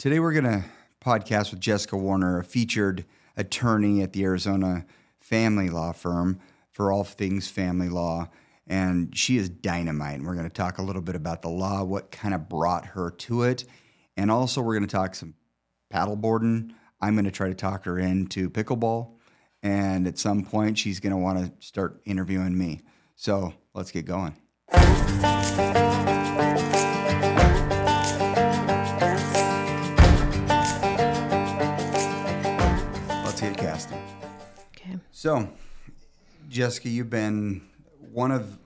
Today we're going to podcast with Jessica Warner, a featured attorney at the Arizona family law firm for all things family law. And she is dynamite. And we're going to talk a little bit about the law, what kind of brought her to it. And also, we're going to talk some paddleboarding. I'm going to try to talk her into pickleball. And at some point, she's going to want to start interviewing me. So let's get going. So, Jessica, you've been one of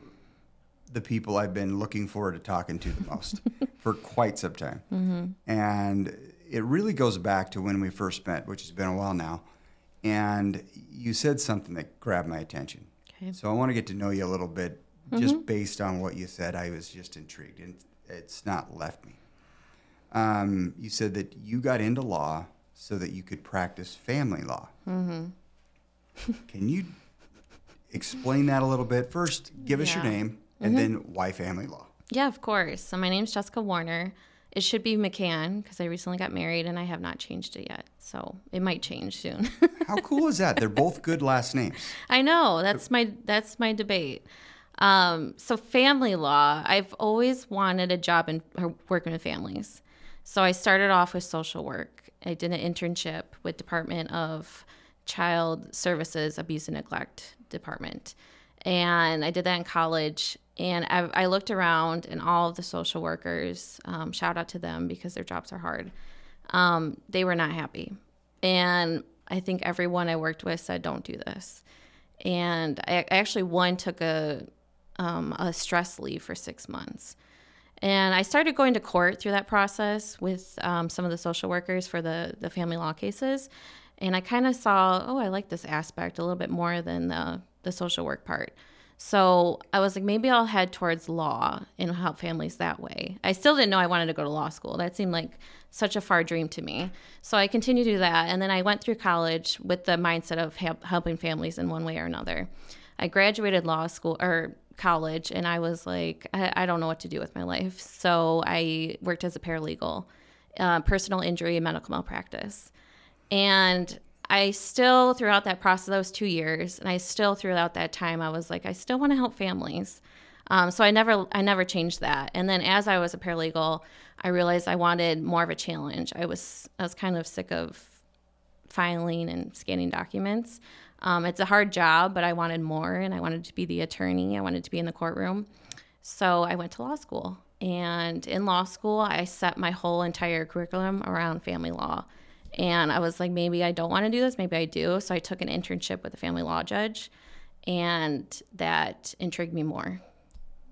the people I've been looking forward to talking to the most for quite some time. Mm-hmm. And it really goes back to when we first met, which has been a while now. And you said something that grabbed my attention. Okay. So I want to get to know you a little bit just mm-hmm. based on what you said. I was just intrigued, and it's not left me. Um, you said that you got into law so that you could practice family law. Mm-hmm. Can you explain that a little bit? First, give us your name, and then why family law. Yeah, of course. So my name's Jessica Warner. It should be McCann because I recently got married and I have not changed it yet. So it might change soon. How cool is that? They're both good last names. I know that's my that's my debate. Um, so family law, I've always wanted a job in or working with families. So I started off with social work. I did an internship with Department of Child Services Abuse and Neglect Department, and I did that in college. And I, I looked around, and all of the social workers, um, shout out to them because their jobs are hard. Um, they were not happy, and I think everyone I worked with said, "Don't do this." and I actually one took a um, a stress leave for six months, and I started going to court through that process with um, some of the social workers for the the family law cases, and I kind of saw, oh, I like this aspect a little bit more than the the social work part. So I was like, maybe I'll head towards law and help families that way. I still didn't know I wanted to go to law school. That seemed like such a far dream to me. So I continued to do that. And then I went through college with the mindset of help, helping families in one way or another. I graduated law school or college and I was like, I, I don't know what to do with my life. So I worked as a paralegal, uh, personal injury and medical malpractice. And I still, throughout that process, was two years, and I still, throughout that time, I was like, I still want to help families. Um, so I never, I never changed that. And then as I was a paralegal, I realized I wanted more of a challenge. I was, I was kind of sick of filing and scanning documents. Um, it's a hard job, but I wanted more, and I wanted to be the attorney. I wanted to be in the courtroom. So I went to law school. And in law school, I set my whole entire curriculum around family law. And I was like, maybe I don't want to do this, maybe I do. So I took an internship with a family law judge, and that intrigued me more.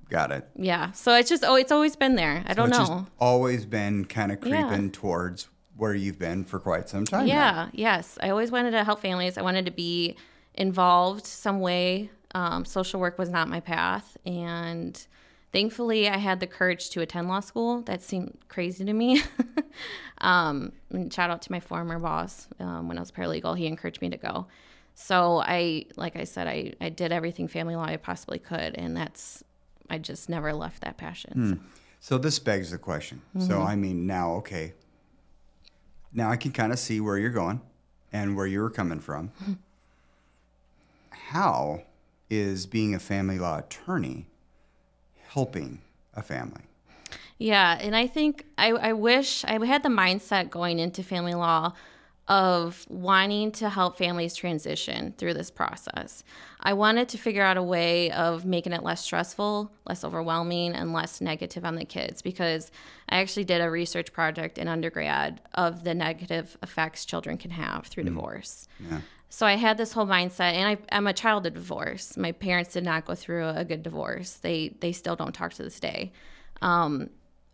Got it. Yeah. So it's just, oh, it's always been there. I don't it's know. just always been kind of Yeah. creeping towards where you've been for quite some time. now. Yeah, yes. I always wanted to help families. I wanted to be involved some way. Um, social work was not my path. And thankfully, I had the courage to attend law school. That seemed crazy to me. um, and shout out to my former boss um, when I was paralegal. He encouraged me to go. So I, like I said, I, I did everything family law I possibly could. And that's, I just never left that passion. So this begs the question. So Mm-hmm. I mean, now okay, now I can kind of see where you're going and where you're coming from. How is being a family law attorney helping a family? Yeah, and I think I, I wish I had the mindset going into family law of wanting to help families transition through this process. I wanted to figure out a way of making it less stressful, less overwhelming, and less negative on the kids because I actually did a research project in undergrad of the negative effects children can have through divorce. Yeah. So I had this whole mindset, and I, I'm a child of divorce. My parents did not go through a good divorce. They they still don't talk to this day, um,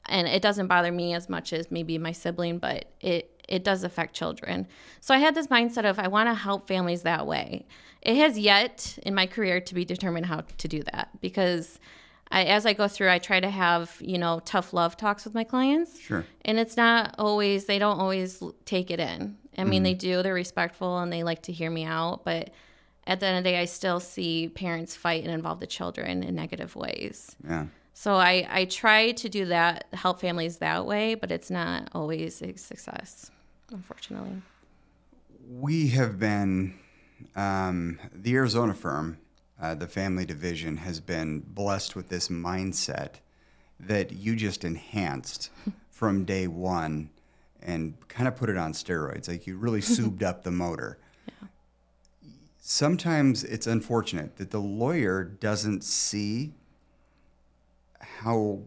and it doesn't bother me as much as maybe my sibling, but it it does affect children. So I had this mindset of I want to help families that way. It has yet in my career to be determined how to do that because I, as I go through, I try to have you know tough love talks with my clients Sure. and it's not always they don't always take it in i mean they mm-hmm. do they're respectful and they like to hear me out but at the end of the day i still see parents fight and involve the children in negative ways Yeah. So I, I try to do that, help families that way, but it's not always a success, unfortunately. We have been, um, the Arizona firm, uh, the family division, has been blessed with this mindset that you just enhanced from day one and kind of put it on steroids. Like you really souped up the motor. Yeah. Sometimes it's unfortunate that the lawyer doesn't see how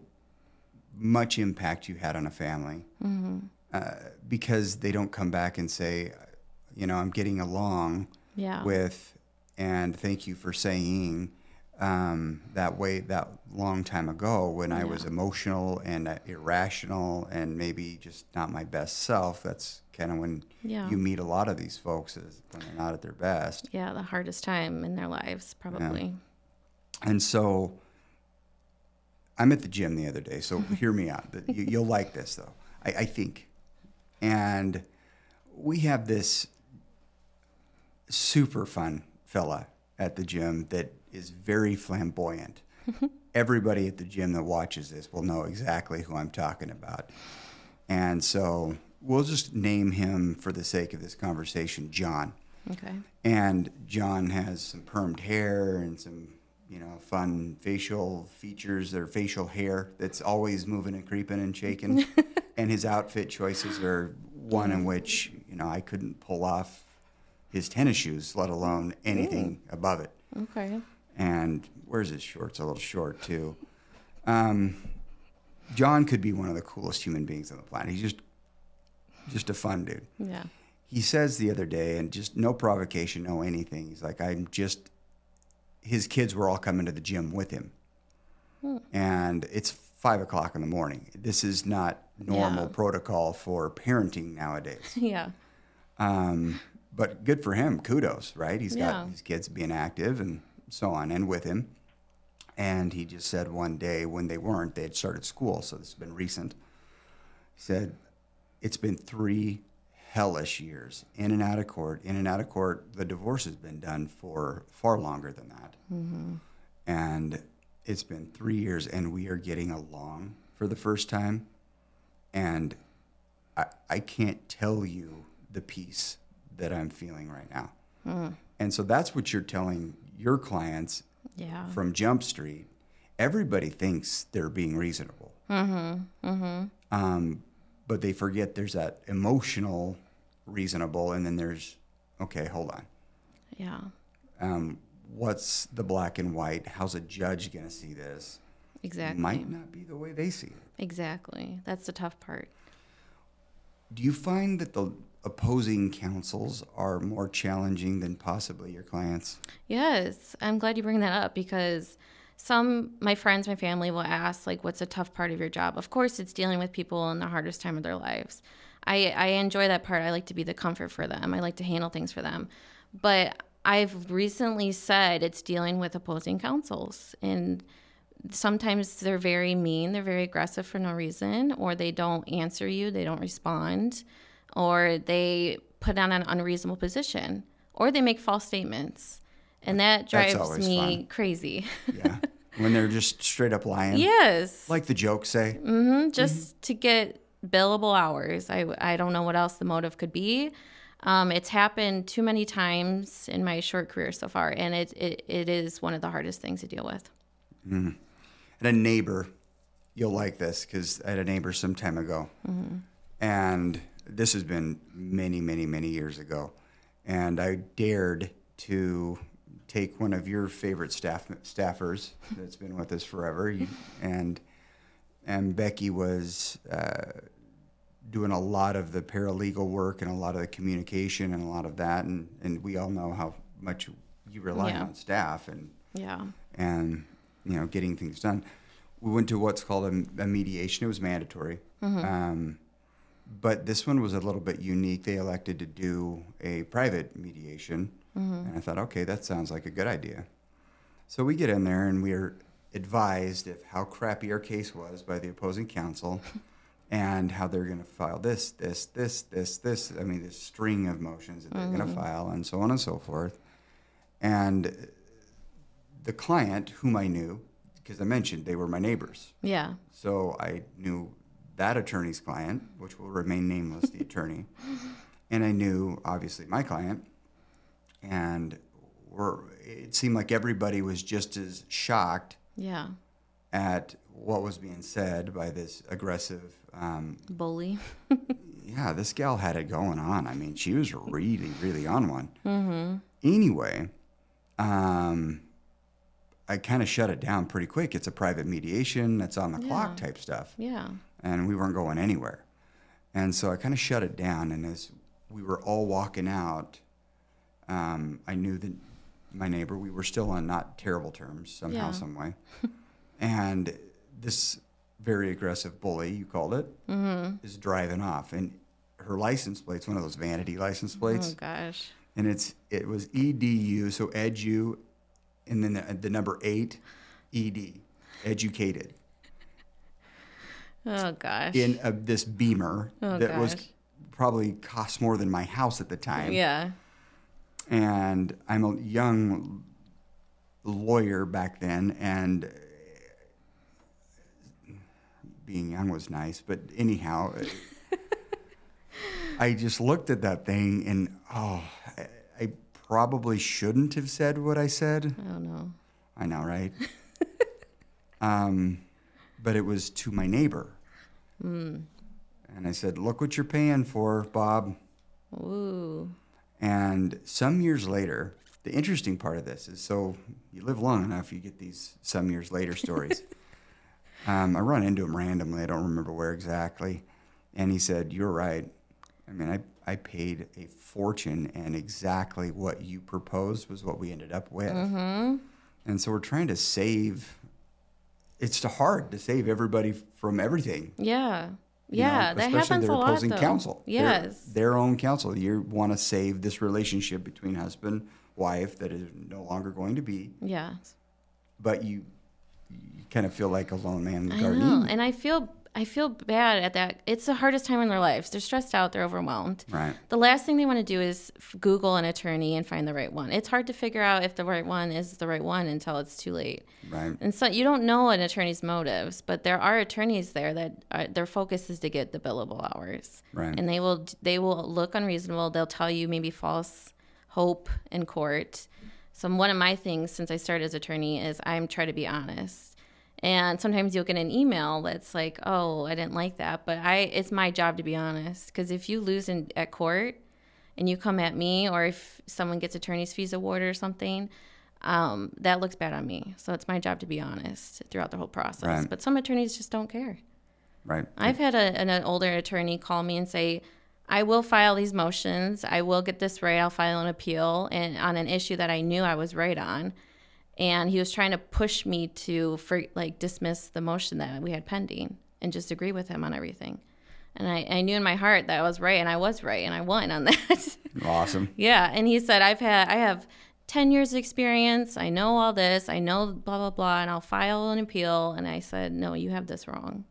much impact you had on a family uh, because they don't come back and say, you know, I'm getting along Yeah. with, and thank you for saying um, that way that long time ago when I was emotional and uh, irrational and maybe just not my best self. That's kind of when Yeah. you meet a lot of these folks is when they're not at their best. Yeah, the hardest time in their lives, probably. And so I'm at the gym the other day, so mm-hmm. hear me out. You, you'll like this though, I, I think. And we have this super fun fella at the gym that is very flamboyant. Mm-hmm. Everybody at the gym that watches this will know exactly who I'm talking about. And so we'll just name him for the sake of this conversation, John Okay. and John has some permed hair and some, you know, fun facial features or facial hair that's always moving and creeping and shaking. and his outfit choices are one in which, you know, I couldn't pull off his tennis shoes, let alone anything above it. Okay. And where's his shorts? A little short too. Um, John could be one of the coolest human beings on the planet. He's just, just a fun dude Yeah. he says the other day, and just no provocation, no anything. He's like, I'm just. His kids were all coming to the gym with him, and it's five o'clock in the morning. This is not normal Yeah. protocol for parenting nowadays. Yeah. Um, but good for him. Kudos, right? He's Yeah. got his kids being active and so on, and with him. And he just said one day when they weren't, they had started school, so this has been recent. He said, It's been three hellish years, in and out of court, in and out of court. The divorce has been done for far longer than that. Mm-hmm. And it's been three years, and we are getting along for the first time. And I, I can't tell you the peace that I'm feeling right now. Hmm. And so that's what you're telling your clients Yeah. from Jump Street. Everybody thinks they're being reasonable. Mm-hmm. Mm-hmm. Um, but they forget there's that emotional reasonable, and then there's, okay, hold on. Yeah. Um, what's the black and white? How's a judge going to see this? Exactly. Might not be the way they see it. Exactly. That's the tough part. Do you find that the opposing counsels are more challenging than possibly your clients? Yes, I'm glad you bring that up because some my friends, my family will ask like what's a tough part of your job? Of course, it's dealing with people in the hardest time of their lives. I I enjoy that part. I like to be the comfort for them. I like to handle things for them. But I've recently said it's dealing with opposing counsels and sometimes they're very mean, they're very aggressive for no reason or they don't answer you, they don't respond or they put on an unreasonable position or they make false statements. And that drives me fun. crazy. Yeah. when they're just straight up lying. yes. Like the jokes say. Mm-hmm. just to get billable hours. I, I don't know what else the motive could be. Um, it's happened too many times in my short career so far, and it, it, it is one of the hardest things to deal with. And a neighbor, you'll like this because I had a neighbor some time ago. And this has been many, many, many years ago. And I dared to take one of your favorite staff staffers that's been with us forever. You, and and Becky was uh, doing a lot of the paralegal work and a lot of the communication and a lot of that. And, and we all know how much you rely Yeah. on staff and Yeah. and you know getting things done. We went to what's called a, a mediation. It was mandatory, um, but this one was a little bit unique. They elected to do a private mediation, Mm-hmm. and I thought, okay, that sounds like a good idea. So we get in there and we are advised of how crappy our case was by the opposing counsel. And how they're going to file this, this, this, this, this. I mean, this string of motions that they're going to mm-hmm. file, and so on and so forth. And the client, whom I knew, because I mentioned they were my neighbors. Yeah. So I knew that attorney's client, which will remain nameless, the attorney, and I knew obviously my client, and we're, it seemed like everybody was just as shocked Yeah. at what was being said by this aggressive. Um, Bully. yeah, this gal had it going on. I mean, she was really, really on one. Mm-hmm. Anyway, um, I kind of shut it down pretty quick. It's a private mediation. That's on the clock type stuff Yeah. and we weren't going anywhere. And so I kind of shut it down. And as we were all walking out, um, I knew that my neighbor, we were still on not terrible terms somehow, Yeah. some way. and this very aggressive bully, you called it, is driving off. And her license plate's one of those vanity license plates. Oh gosh. And it's it was EDU, so edu, and then the, the number eight, ED, educated Oh gosh. in a, this Beamer Oh, that was probably cost more than my house at the time. yeah. And I'm a young lawyer back then, and being young was nice. But anyhow, I just looked at that thing, and oh, I, I probably shouldn't have said what I said. I don't know. I know, right? um, but it was to my neighbor. And I said, Look what you're paying for, Bob. Ooh. And some years later, the interesting part of this is so you live long enough, you get these some years later stories. um, I run into him randomly. I don't remember where exactly. And he said, You're right. I mean, I, I paid a fortune, and exactly what you proposed was what we ended up with. And so we're trying to save. It's too hard to save everybody from everything. Yeah. You know, Yeah. that happens their a lot opposing though. counsel. Yes. Their, own counsel. You want to save this relationship between husband, wife that is no longer going to be, yeah. but you you kind of feel like a lone man in the I garden. know. And I feel I feel bad at that. It's the hardest time in their lives. They're stressed out, they're overwhelmed. Right. The last thing they want to do is Google an attorney and find the right one. It's hard to figure out if the right one is the right one until it's too late. Right. And so you don't know an attorney's motives, but there are attorneys there that are, their focus is to get the billable hours. Right. And they will they will look unreasonable. They'll tell you maybe false hope in court. So one of my things since I started as attorney is I'm try to be honest. And sometimes you'll get an email that's like, "Oh, I didn't like that," but I it's my job to be honest because if you lose in at court and you come at me or if someone gets attorney's fees awarded or something, um, that looks bad on me. So it's my job to be honest throughout the whole process. Right. But some attorneys just don't care. Right. I've had a, an, an older attorney call me and say, I will file these motions. I will get this right. I'll file an appeal and on an issue that I knew I was right on. And he was trying to push me to for, like dismiss the motion that we had pending and just agree with him on everything. And I, I knew in my heart that I was right and I was right and I won on that. Awesome. Yeah, and he said I've had I have 10 years of experience. I know all this. I know blah blah blah and I'll file an appeal and I said, "No, you have this wrong."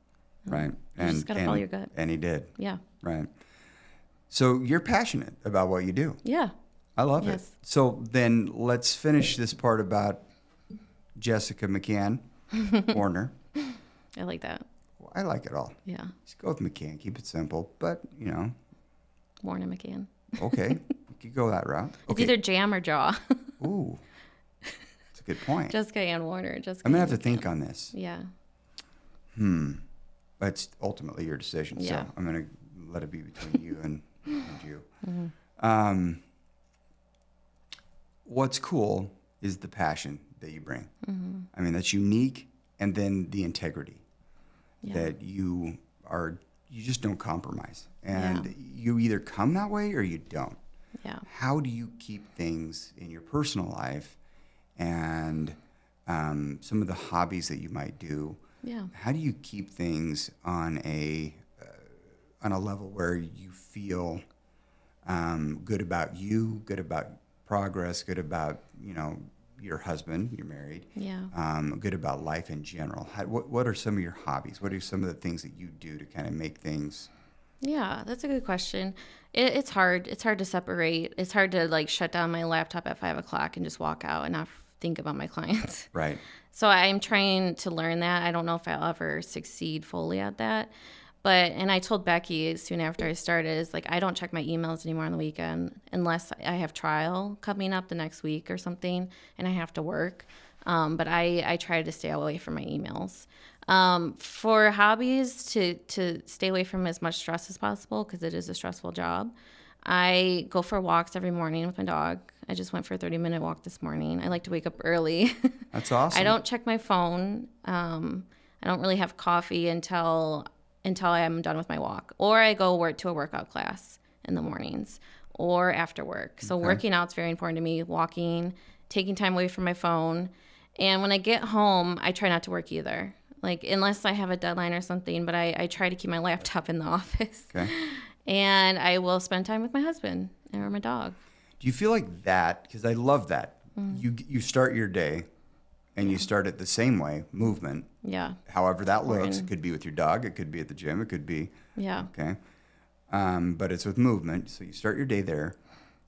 Right. just gotta and, follow your gut. And he did. Yeah. Right. So you're passionate about what you do. Yeah. I love it. So then let's finish this part about Jessica McCann Warner. I like that. I like it all. Yeah. Just go with McCann. Keep it simple. But, you know, Warner McCann. okay. you could go that route. It's either Jam or Jaw. Ooh. That's a good point. Jessica Ann Warner. Jessica. I'm going to Ann have to think on this. Yeah. That's ultimately your decision. Yeah. So I'm going to let it be between you and, and you. Mm-hmm. Um, what's cool is the passion that you bring. Mm-hmm. I mean, that's unique. And then the integrity Yeah. that you are, you just don't compromise. And Yeah. you either come that way or you don't. Yeah. How do you keep things in your personal life and um, some of the hobbies that you might do? Yeah. How do you keep things on a uh, on a level where you feel um, good about you, good about progress, good about you know your husband, you're married, Yeah. um, good about life in general? How, what what are some of your hobbies? What are some of the things that you do to kind of make things Yeah, that's a good question. It, it's hard. It's hard to separate. It's hard to like shut down my laptop at five o'clock and just walk out and not think about my clients. right? So I'm trying to learn that. I don't know if I'll ever succeed fully at that. But and I told Becky soon after I started is like I don't check my emails anymore on the weekend unless I have trial coming up the next week or something and I have to work. Um, but I I try to stay away from my emails. Um, for hobbies to to stay away from as much stress as possible because it is a stressful job. I go for walks every morning with my dog. I just went for a 30 minute walk this morning. I like to wake up early. That's awesome. I don't check my phone. Um, I don't really have coffee until until I am done with my walk, or I go work to a workout class in the mornings or after work. So working out's very important to me. Walking, taking time away from my phone, and when I get home, I try not to work either. Like unless I have a deadline or something, but I, I try to keep my laptop in the office. Okay. And I will spend time with my husband or my dog. Do you feel like that? Because I love that. Mm. You you start your day, and you start it the same way, movement. Yeah. However that looks, it could be with your dog, it could be at the gym, it could be Yeah. okay, um, but it's with movement. So you start your day there,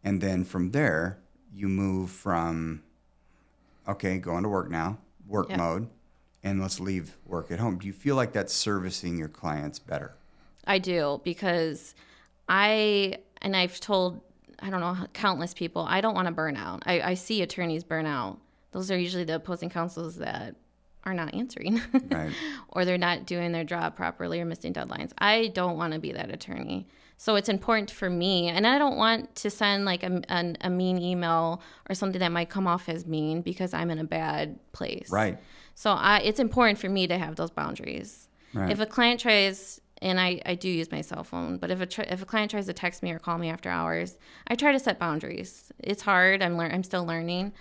and then from there you move from okay, going to work now, work Yeah. mode, and let's leave work at home. Do you feel like that's servicing your clients better? I do because I and I've told I don't know countless people I don't want to burn out. I, I see attorneys burn out. Those are usually the opposing counsels that are not answering Right. or they're not doing their job properly or missing deadlines. I don't want to be that attorney. So it's important for me, and I don't want to send like a, an a mean email or something that might come off as mean because I'm in a bad place. Right. So I, it's important for me to have those boundaries. Right. If a client tries, and I, I do use my cell phone, but if a tr- if a client tries to text me or call me after hours, I try to set boundaries. It's hard. I'm lear- I'm still learning,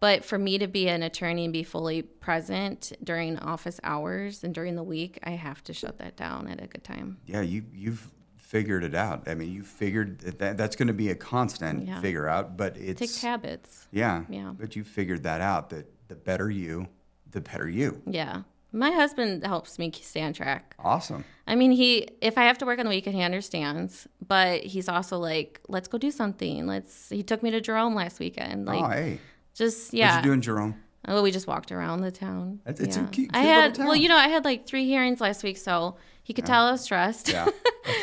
but for me to be an attorney and be fully present during office hours and during the week, I have to shut that down at a good time. Yeah, you you've figured it out. I mean, you figured that, that that's going to be a constant Yeah. figure out, but It it's takes habits. yeah, Yeah. But you figured that out. That the better you, the better you. Yeah. My husband helps me stay on track. Awesome. I mean, he if I have to work on the weekend, he understands. But he's also like, let's go do something. Let's. He took me to Jerome last weekend. Oh, like, oh, hey, just yeah. what yeah. you doing, Jerome? Oh, we just walked around the town. It's- it's a yeah. cute- I had well, you know, I had like three hearings last week, so he could tell I was stressed. Yeah, that's,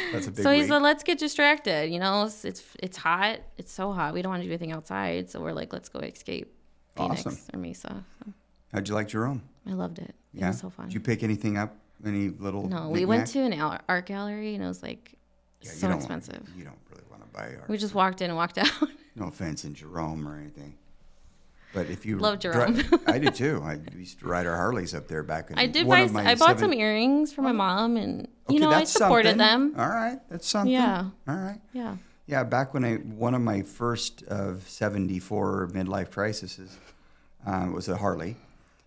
that's a big so he said, "Let's get distracted." You know, it's, it's it's hot. It's so hot. We don't want to do anything outside, so we're like, "Let's go escape Phoenix Awesome. or Mesa." So How'd you like Jerome? I loved it. It Yeah, was so fun. Did you pick anything up? Any little? no, we went to an art gallery, and it was like Yeah, you so don't expensive. Want, you don't really want to buy art. We just walked in and walked out. No offense in Jerome or anything. But if you Love dri- Jerome. I did too. I used to ride our Harleys up there back in. I did one buy. of my I bought seven- some earrings for my mom, and you Okay, know, I supported something. them. All right, that's something. Yeah. All right. Yeah. Yeah, back when I one of my first of seventy four midlife crises uh, was a Harley,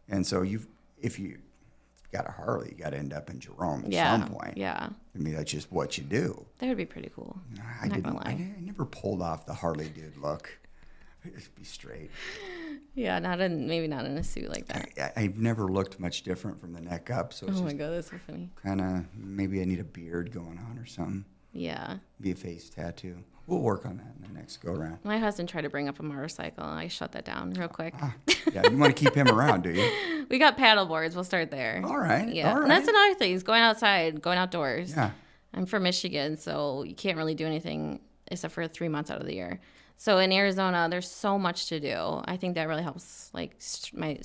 and so you if you got a Harley, you got to end up in Jerome at Yeah. some point. Yeah. I mean that's just what you do. That would be pretty cool. I didn't. I, I never pulled off the Harley dude look. Just be straight. Yeah, not in maybe not in a suit like that. I, I've never looked much different from the neck up, so it's Oh my god, that's so funny. kind of maybe I need a beard going on or something. Yeah. Be a face tattoo. We'll work on that in the next go around. My husband tried to bring up a motorcycle. and I shut that down real quick. Ah, yeah, you want to keep him around, do you? We got paddle boards. We'll start there. All right. Yeah. All And that's another thing. Is going outside, going outdoors. Yeah. I'm from Michigan, so you can't really do anything except for three months out of the year. So in Arizona, there's so much to do. I think that really helps, like, my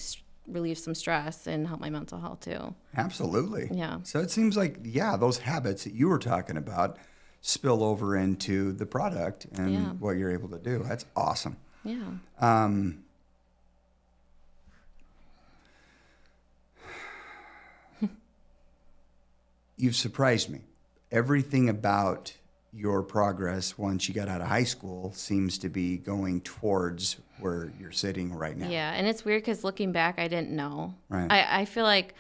relieve some stress and help my mental health too. Absolutely. Yeah. So it seems like, yeah, those habits that you were talking about spill over into the product and Yeah. what you're able to do. That's awesome. Yeah. Um, you've surprised me. Everything about your progress once you got out of high school seems to be going towards where you're sitting right now. Yeah, and it's weird because looking back, I didn't know. Right. I, I feel like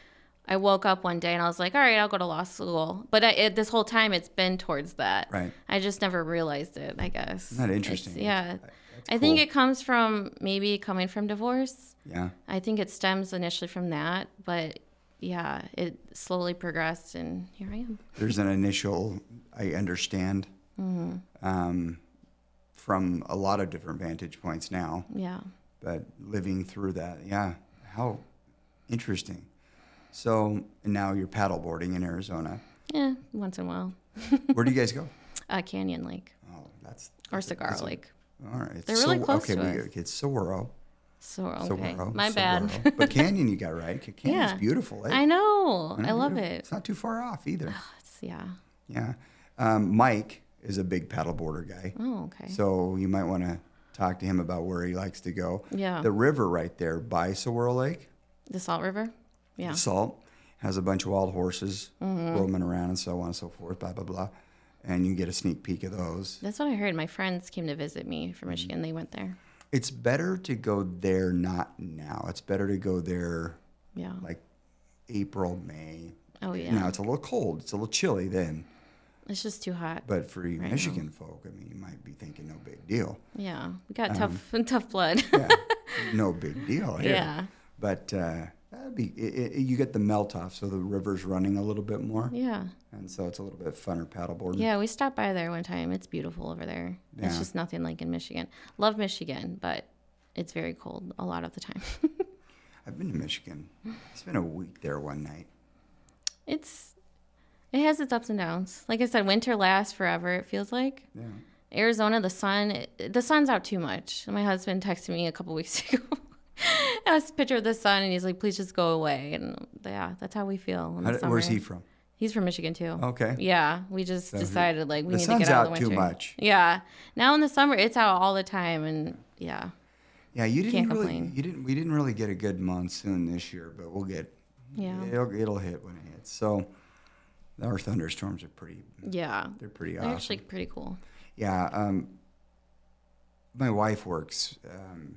I woke up one day and I was like, all right, I'll go to law school. But I, it, this whole time, it's been towards that. Right. I just never realized it, I guess. Isn't that interesting? It's- yeah. That's I think it comes from maybe coming from divorce. Yeah. I think it stems initially from that. But yeah, it slowly progressed and here I am. There's an initial, I understand, Mm-hmm. um, from a lot of different vantage points now. Yeah. but living through that, yeah, how Interesting. So now you're paddleboarding in Arizona. Yeah, once in a while. Where do you guys go? Uh, Canyon Lake Oh, that's or Cigar that's a- Lake. all right. It's They're really so, close okay, to we us. it's Saguaro. So okay, my bad. But Canyon, you got right. Canyon's Yeah. beautiful. eh? I know. Isn't I love beautiful? it. It's not too far off either. It's- yeah. Yeah. Um, Mike is a big paddleboarder guy. Oh, okay. So you might want to talk to him about where he likes to go. Yeah. The river right there by Saguaro Lake, the Salt River. Yeah. Salt, has a bunch of wild horses Mm-hmm. roaming around and so on and so forth, blah, blah, blah. And you can get a sneak peek of those. That's what I heard. My friends came to visit me Mm-hmm. from Michigan. They went there. It's better to go there not now. It's better to go there Yeah. like April, May. oh yeah. Now it's a little cold. It's a little chilly then. It's just too hot. But for you Right now. Michigan folk, I mean, you might be thinking no big deal. yeah. We got tough tough blood. Um, Yeah, no big deal here. Yeah. But uh, that'd be it, it, you get the melt off, so the river's running a little bit more, yeah. and so it's a little bit funner paddleboarding. Yeah, we stopped by there one time. It's beautiful over there. It's just nothing like in Michigan. Love Michigan, but it's very cold a lot of the time. I've been to Michigan. I spent a week there one night. it's it has its ups and downs. Like I said, winter lasts forever. It feels like Yeah. Arizona, the sun, it, the sun's out too much. My husband texted me a couple weeks ago. I was a picture of the sun, and he's like, "Please just go away." And yeah, that's how we feel. In How where's he from? He's from Michigan too. Okay. Yeah, we just decided like we need to get out, out of too the winter. much. Yeah. Now in the summer, it's out all the time, and yeah, Yeah, you didn't Can't really. complain. You didn't. We didn't really get a good monsoon this year, but we'll get. Yeah. It'll, it'll hit when it hits. So, our thunderstorms are pretty. yeah, They're pretty they're awesome. actually pretty cool. Yeah. Um, my wife works, um,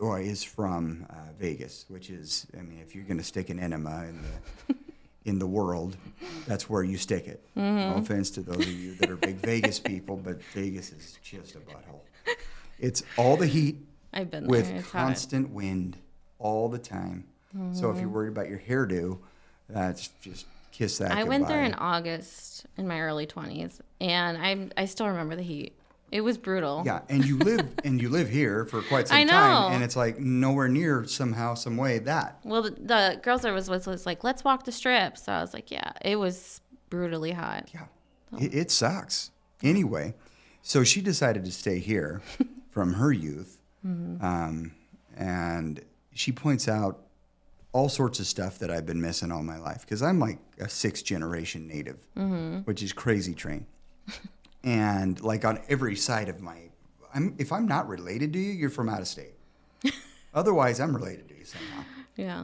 or is from uh, Vegas, which is, I mean, if you're going to stick an enema in the in the world, that's where you stick it. No offense to those of you that are big Vegas people, but Vegas is just a butthole. It's all the heat I've been with there. It's hot. constant wind all the time. So if you're worried about your hairdo, that's just kiss that. I went there in. August in my early twenties, and I I still remember the heat. It was brutal. Yeah, and you live and you live here for quite some time, and it's like nowhere near somehow, some way that. Well, the, the girls I was with was like, "Let's walk the strip." So I was like, "Yeah." It was brutally hot. Yeah, it, it sucks. Anyway, so she decided to stay here from her youth, Mm-hmm. um, and she points out all sorts of stuff that I've been missing all my life because I'm like a sixth generation native, Mm-hmm. which is crazy train, and like on every side of my, I'm if I'm not related to you, you're from out of state. Otherwise, I'm related to you somehow. Yeah.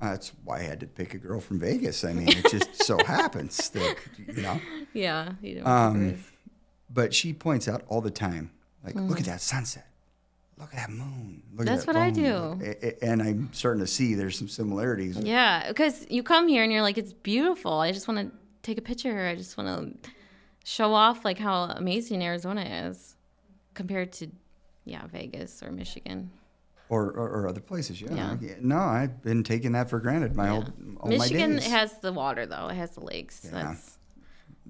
Uh, that's why I had to pick a girl from Vegas. I mean, it just so happens that you know. Yeah. You know, Um, but she points out all the time, like, look Mm-hmm. at that sunset. Look at that moon. Look That's at that what I do. And I'm starting to see there's some similarities. Yeah, because you come here and you're like, it's beautiful. I just want to take a picture. I just want to show off like how amazing Arizona is compared to, yeah, Vegas or Michigan. Or, or, or other places. Yeah. Yeah. No, I've been taking that for granted my Yeah. whole all Michigan my days. has the water though. It has the lakes. Yeah. That's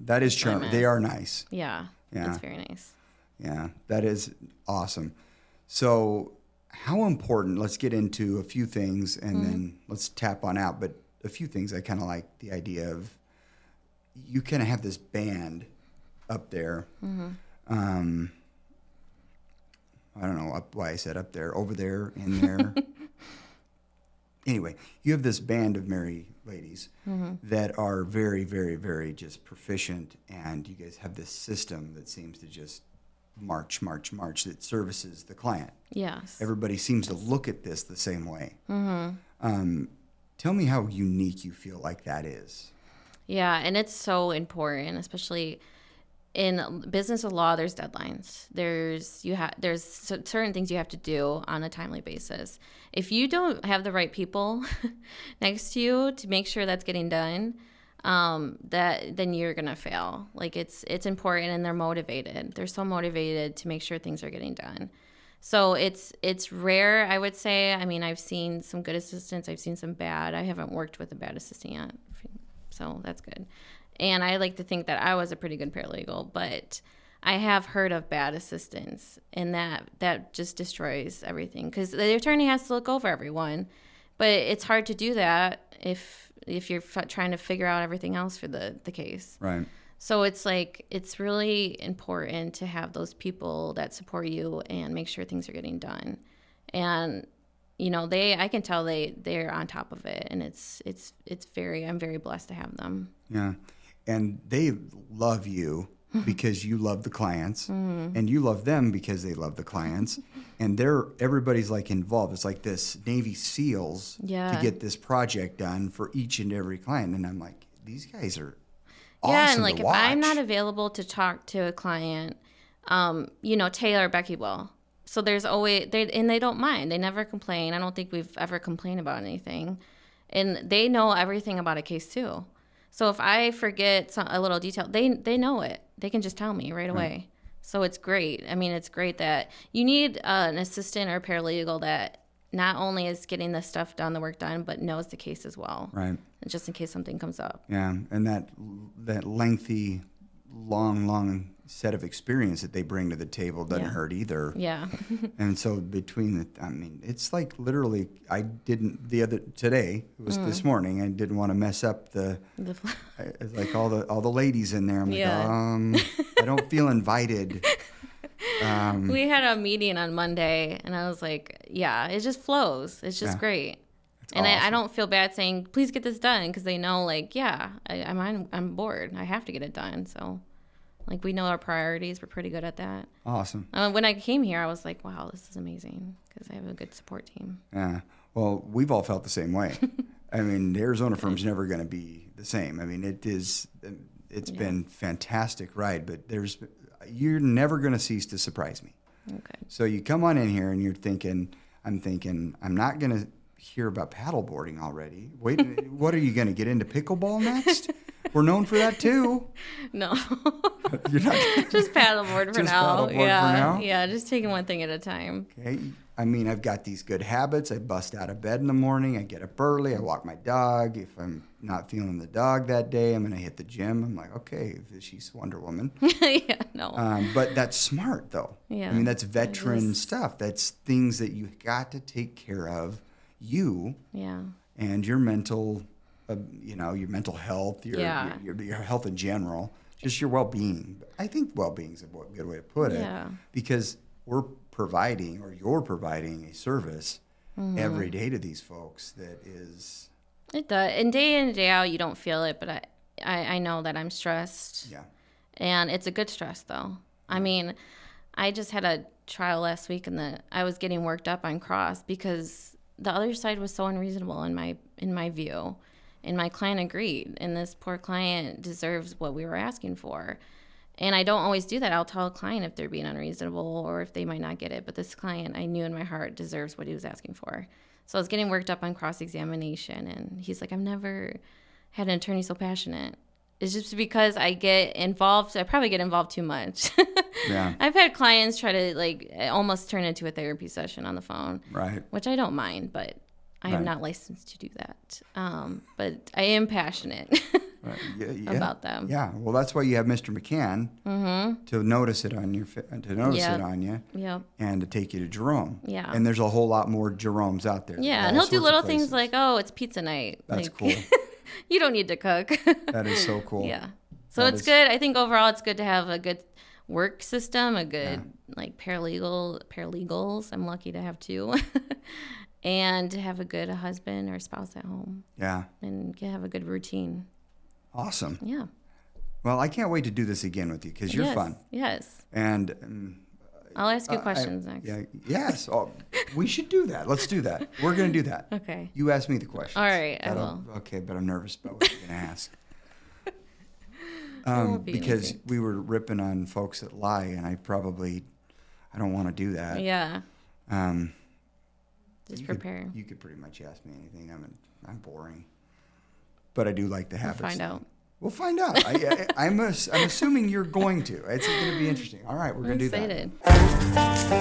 that is charming. They are nice. yeah, Yeah. It's very nice. Yeah, that is awesome. So, how important? Let's get into a few things and Mm-hmm. then let's tap on out. But a few things I kind of like the idea of. You kind of have this band up there. Mm-hmm. Um, I don't know up why I said up there, over there, in there. anyway, you have this band of merry ladies that are very, very, very just proficient, and you guys have this system that seems to just march, march, march that services the client. Yes. Everybody seems to look at this the same way. Um, tell me how unique you feel like that is. Yeah, and it's so important, especially in business of law. There's deadlines. There's you have there's certain things you have to do on a timely basis. If you don't have the right people next to you to make sure that's getting done, um, that then you're gonna fail. Like it's it's important, and they're motivated. They're so motivated to make sure things are getting done. So it's it's rare, I would say. I mean, I've seen some good assistants. I've seen some bad. I haven't worked with a bad assistant yet, so that's good. And I like to think that I was a pretty good paralegal, but I have heard of bad assistants, and that that just destroys everything because the attorney has to look over everyone, but it's hard to do that if if you're f- trying to figure out everything else for the the case. Right. So it's like it's really important to have those people that support you and make sure things are getting done. And you know, they I can tell they they're on top of it and it's it's it's very I'm very blessed to have them. Yeah. And they love you because you love the clients Mm-hmm. and you love them because they love the clients and they're everybody's like involved it's like this navy seals to get this project done for each and every client and i'm like these guys are yeah, awesome and like if. I'm not available to talk to a client, um, you know, Taylor or Becky will. So there's always they and they don't mind. They never complain. I don't think we've ever complained about anything, and they know everything about a case too. So if I forget some, a little detail, they they know it. They can just tell me right away. So it's great. I mean, it's great that you need uh, an assistant or paralegal that not only is getting the stuff done, the work done, but knows the case as well, right just in case something comes up. yeah and that that lengthy long long set of experience that they bring to the table doesn't Yeah. hurt either Yeah. And so between the, I mean, it's like literally, I didn't the other today. It was Mm. this morning. I didn't want to mess up the, The- I, like all the all the ladies in there. I'm like, Yeah. um, I don't feel invited. Um, we had a meeting on Monday, and I was like, "Yeah, it just flows. It's just Yeah. great." and I, I don't feel bad saying, "Please get this done," because they know, like, yeah, I, I'm on, I'm bored. I have to get it done. So, like, we know our priorities. We're pretty good at that. awesome. Uh, when I came here, I was like, "Wow, this is amazing," because I have a good support team. Yeah. Well, we've all felt the same way. I mean, the Arizona firm's never going to be the same. I mean, it is. It's been fantastic ride, but there's you're never going to cease to surprise me. Okay. So you come on in here and you're thinking, I'm thinking, I'm not going to hear about paddleboarding already. Wait, what are you going to get into pickleball next? We're known for that too. No, You're not. just paddleboard for Just now. paddleboard for yeah, now? yeah, just taking one thing at a time. Okay. I mean, I've got these good habits. I bust out of bed in the morning. I get up early. I walk my dog. If I'm not feeling the dog that day, I'm going to hit the gym. I'm like, okay, she's Wonder Woman. yeah, no. Um, but that's smart, though. Yeah, I mean, that's veteran stuff. That's things that you got to take care of. You yeah. and your mental, uh, you know, your mental health, your, Yeah. your, your your health in general, just your well-being. I think well-being is a good way to put it, Yeah. because we're providing or you're providing a service Mm-hmm. every day to these folks that is, It does. And day in and day out, you don't feel it, but I, I, I know that I'm stressed. yeah, And it's a good stress, though. I mean, I just had a trial last week, and the I was getting worked up on cross because the other side was so unreasonable in my in my view, and my client agreed, and this poor client deserves what we were asking for. And I don't always do that. I'll tell a client if they're being unreasonable or if they might not get it. But this client, I knew in my heart, deserves what he was asking for. So I was getting worked up on cross examination, and he's like, "I've never had an attorney so passionate." It's just because I get involved. I probably get involved too much. Yeah. I've had clients try to like almost turn into a therapy session on the phone, right, which I don't mind, but I am Right. not licensed to do that. Um, but I am passionate right. Yeah, yeah. about them. Yeah, well, that's why you have Mr. McCann to notice it on your to notice Mm-hmm. It on you. Yep. and to take you to Jerome. Yeah. And there's a whole lot more Jeromes out there. Yeah, and he'll do little things like, "Oh, it's pizza night." That's like, cool. you don't need to cook. That is so cool. yeah. So That it's is- good. I think overall, it's good to have a good work system, a good like paralegal paralegals. I'm lucky to have two, and have a good husband or spouse at home, Yeah. and have a good routine. Awesome. Yeah. Well, I can't wait to do this again with you because you're yes. fun. Yes. And um, I'll ask you I- questions next. yeah, yes. Oh, we should do that. Let's do that. We're going to do that. Okay. You ask me the questions. All right, I will. Okay, but I'm nervous about what you're going to ask. Um, be because anything. we were ripping on folks that lie, and I probably, I don't want to do that. Yeah. Um, Just you could- prepare. you could pretty much ask me anything. I'm, I'm boring, but I do like the We'll habits. find out. We'll find out. I, I, I'm, I'm assuming you're going to. It's going to be interesting. All right, we're going to do that. excited.